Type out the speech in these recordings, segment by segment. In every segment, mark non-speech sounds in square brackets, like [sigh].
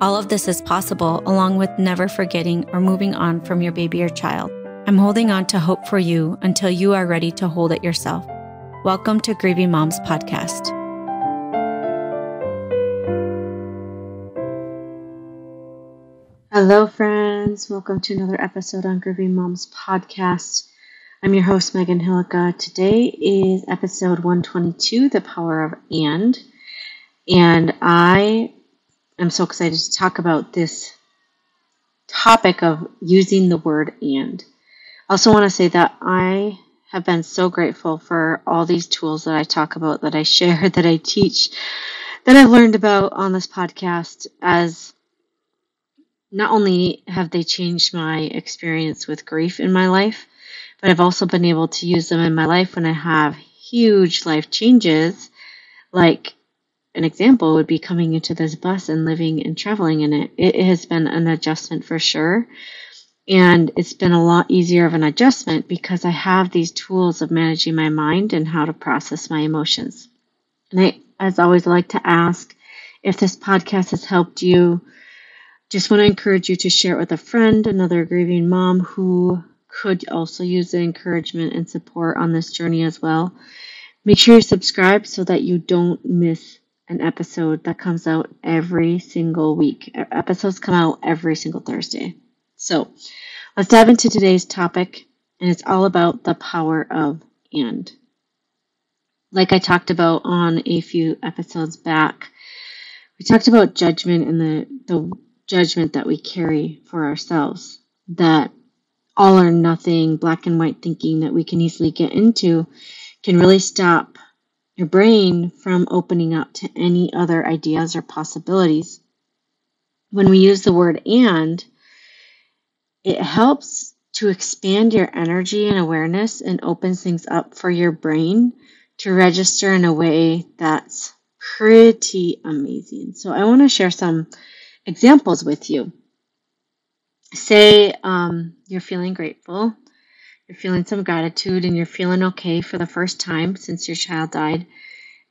all of this is possible along with never forgetting or moving on from your baby or child. I'm holding on to hope for you until you are ready to hold it yourself. Welcome to Grieving Moms Podcast. Hello, friends. Welcome to another episode on Grieving Moms Podcast. I'm your host, Megan Hillica. Today is episode 122 The Power of And. And I I'm so excited to talk about this topic of using the word and. I also want to say that I have been so grateful for all these tools that I talk about, that I share, [laughs] that I teach, that I've learned about on this podcast as not only have they changed my experience with grief in my life, but I've also been able to use them in my life when I have huge life changes, like an example would be coming into this bus and living and traveling in it. It has been an adjustment for sure. And it's been a lot easier of an adjustment because I have these tools of managing my mind and how to process my emotions. And I, as always, like to ask if this podcast has helped you. Just want to encourage you to share it with a friend, another grieving mom who could also use the encouragement and support on this journey as well. Make sure you subscribe so that you don't miss an episode that comes out every single week. Episodes come out every single Thursday. So let's dive into today's topic, and it's all about the power of and. Like I talked about on a few episodes back, we talked about judgment and the, the judgment that we carry for ourselves. That all or nothing, black and white thinking that we can easily get into can really stop your brain from opening up to any other ideas or possibilities. When we use the word and, it helps to expand your energy and awareness and opens things up for your brain to register in a way that's pretty amazing. So, I want to share some examples with you. Say um, you're feeling grateful you're feeling some gratitude and you're feeling okay for the first time since your child died,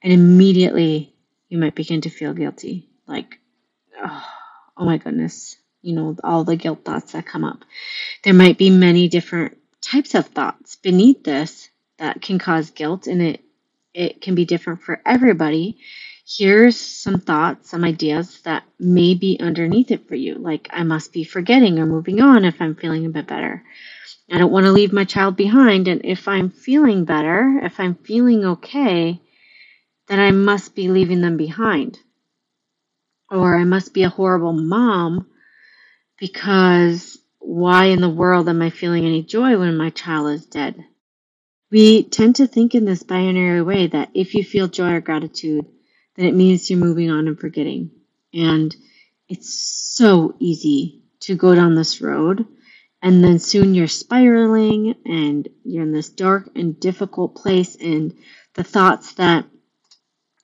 and immediately you might begin to feel guilty. Like, oh, oh my goodness, you know, all the guilt thoughts that come up. There might be many different types of thoughts beneath this that can cause guilt, and it it can be different for everybody. Here's some thoughts, some ideas that may be underneath it for you, like I must be forgetting or moving on if I'm feeling a bit better. I don't want to leave my child behind. And if I'm feeling better, if I'm feeling okay, then I must be leaving them behind. Or I must be a horrible mom because why in the world am I feeling any joy when my child is dead? We tend to think in this binary way that if you feel joy or gratitude, then it means you're moving on and forgetting. And it's so easy to go down this road and then soon you're spiraling and you're in this dark and difficult place and the thoughts that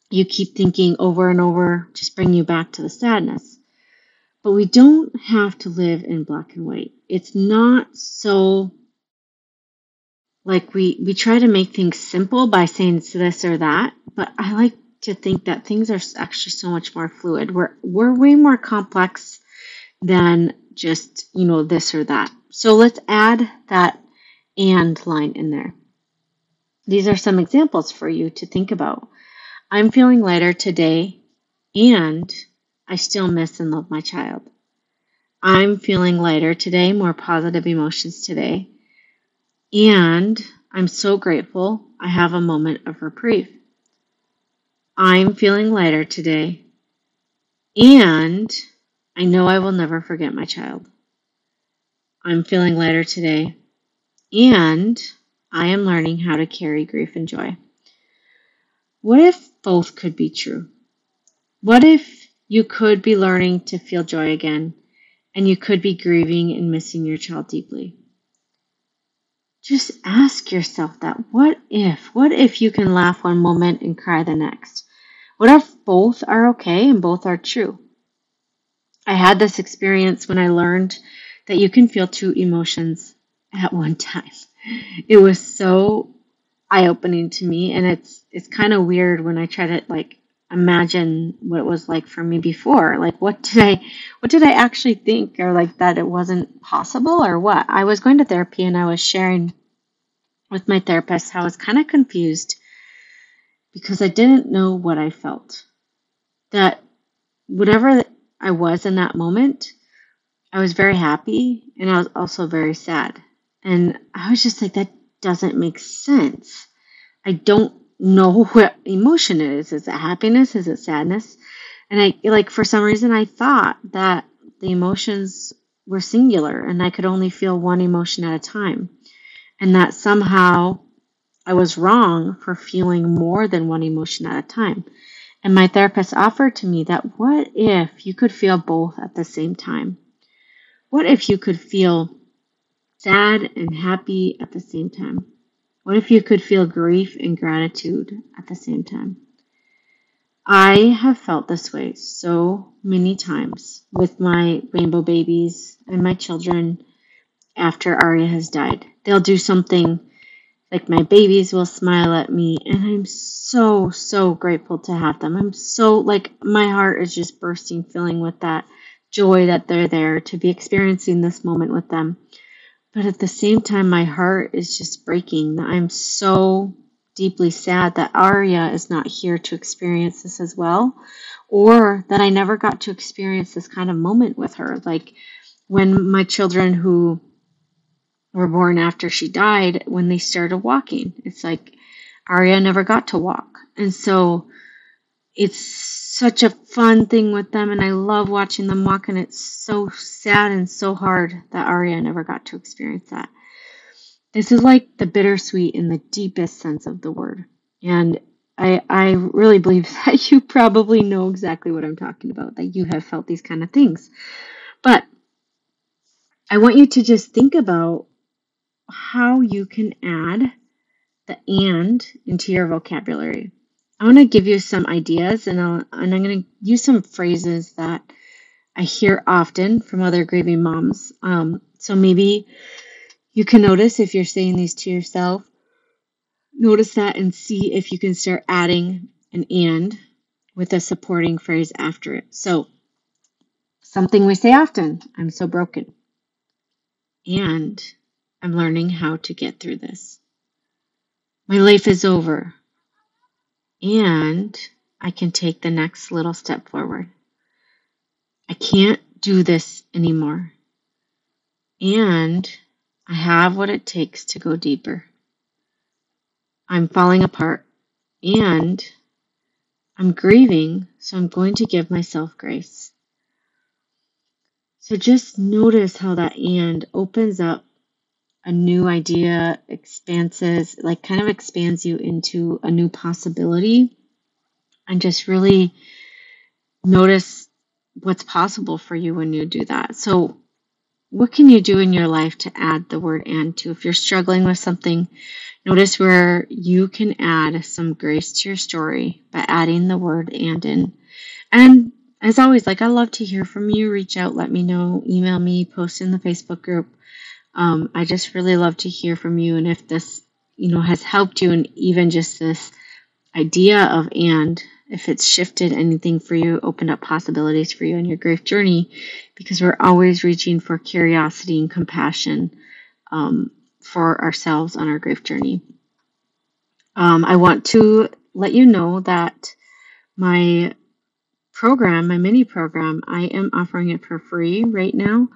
you keep thinking over and over just bring you back to the sadness. But we don't have to live in black and white. It's not so like we we try to make things simple by saying it's this or that but i like to think that things are actually so much more fluid. We're we're way more complex than just you know this or that so let's add that and line in there. These are some examples for you to think about. I'm feeling lighter today and I still miss and love my child. I'm feeling lighter today, more positive emotions today. And I'm so grateful I have a moment of reprieve. I'm feeling lighter today. And I know I will never forget my child. I'm feeling lighter today, and I am learning how to carry grief and joy. What if both could be true? What if you could be learning to feel joy again, and you could be grieving and missing your child deeply? just ask yourself that. What if? What if you can laugh one moment and cry the next? What if both are okay and both are true? I had this experience when I learned that you can feel two emotions at one time. It was so eye-opening to me and it's it's kind of weird when I try to like imagine what it was like for me before. Like what did I what did I actually think or like that it wasn't possible or what? I was going to therapy and I was sharing with my therapist how I was kind of confused because I didn't know what I felt. That whatever I was in that moment, I was very happy and I was also very sad. And I was just like, that doesn't make sense. I don't know [laughs] what emotion it is. Is it happiness? Is it sadness? And I like for some reason I thought that the emotions were singular and I could only feel one emotion at a time. And that somehow I was wrong for feeling more than one emotion at a time. And my therapist offered to me that what if you could feel both at the same time? What if you could feel sad and happy at the same time? What if you could feel grief and gratitude at the same time? I have felt this way so many times with my rainbow babies and my children after Aria has died. They'll do something like my babies will smile at me, and I'm so, so grateful to have them. I'm so, like, my heart is just bursting, filling with that joy that they're there to be experiencing this moment with them. But at the same time, my heart is just breaking. I'm so deeply sad that Aria is not here to experience this as well, or that I never got to experience this kind of moment with her. Like when my children who were born after she died, when they started walking, it's like Aria never got to walk. And so it's such a fun thing with them, and I love watching them walk. And it's so sad and so hard that Aria never got to experience that. This is like the bittersweet in the deepest sense of the word. And I, I really believe [laughs] that you probably know exactly what I'm talking about, that you have felt these kind of things. But I want you to just think about how you can add the and into your vocabulary. I want to give you some ideas and, I'll, and I'm going to use some phrases that I hear often from other grieving moms. Um, so maybe you can notice if you're saying these to yourself, notice that and see if you can start adding an and with a supporting phrase after it. So, something we say often I'm so broken. And I'm learning how to get through this. My life is over and I can take the next little step forward. I can't do this anymore. And I have what it takes to go deeper. I'm falling apart and I'm grieving, so I'm going to give myself grace. So just notice how that and opens up a new idea expanses, like kind of expands you into a new possibility. And just really notice what's possible for you when you do that. So, what can you do in your life to add the word and to? If you're struggling with something, notice where you can add some grace to your story by adding the word and in. And as always, like I love to hear from you. Reach out, let me know, email me, post in the Facebook group. Um, I just really love to hear from you, and if this, you know, has helped you, and even just this idea of and if it's shifted anything for you, opened up possibilities for you in your grief journey, because we're always reaching for curiosity and compassion um, for ourselves on our grief journey. Um, I want to let you know that my program, my mini program, I am offering it for free right now.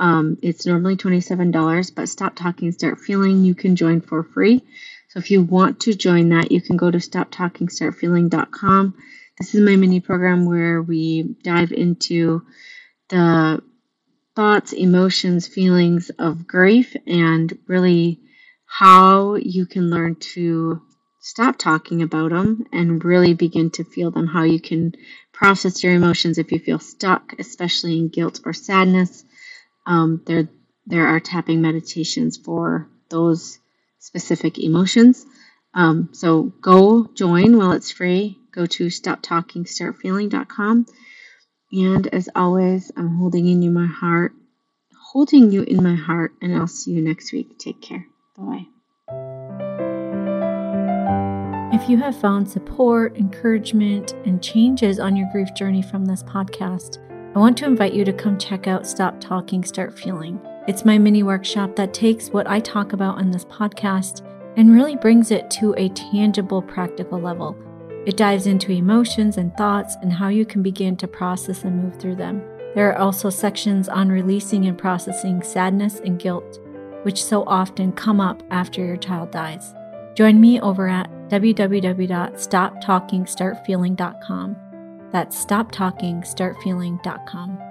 Um, it's normally $27, but Stop Talking, Start Feeling, you can join for free. So if you want to join that, you can go to stoptalkingstartfeeling.com. This is my mini program where we dive into the thoughts, emotions, feelings of grief, and really how you can learn to stop talking about them and really begin to feel them, how you can process your emotions if you feel stuck, especially in guilt or sadness um, there there are tapping meditations for those specific emotions. Um, so go join while it's free. Go to stoptalkingstartfeeling.com. And as always, I'm holding in you my heart, holding you in my heart, and I'll see you next week. Take care. Bye. If you have found support, encouragement, and changes on your grief journey from this podcast, I want to invite you to come check out Stop Talking, Start Feeling. It's my mini workshop that takes what I talk about on this podcast and really brings it to a tangible, practical level. It dives into emotions and thoughts and how you can begin to process and move through them. There are also sections on releasing and processing sadness and guilt, which so often come up after your child dies. Join me over at www.stoptalkingstartfeeling.com. That's stoptalkingstartfeeling.com.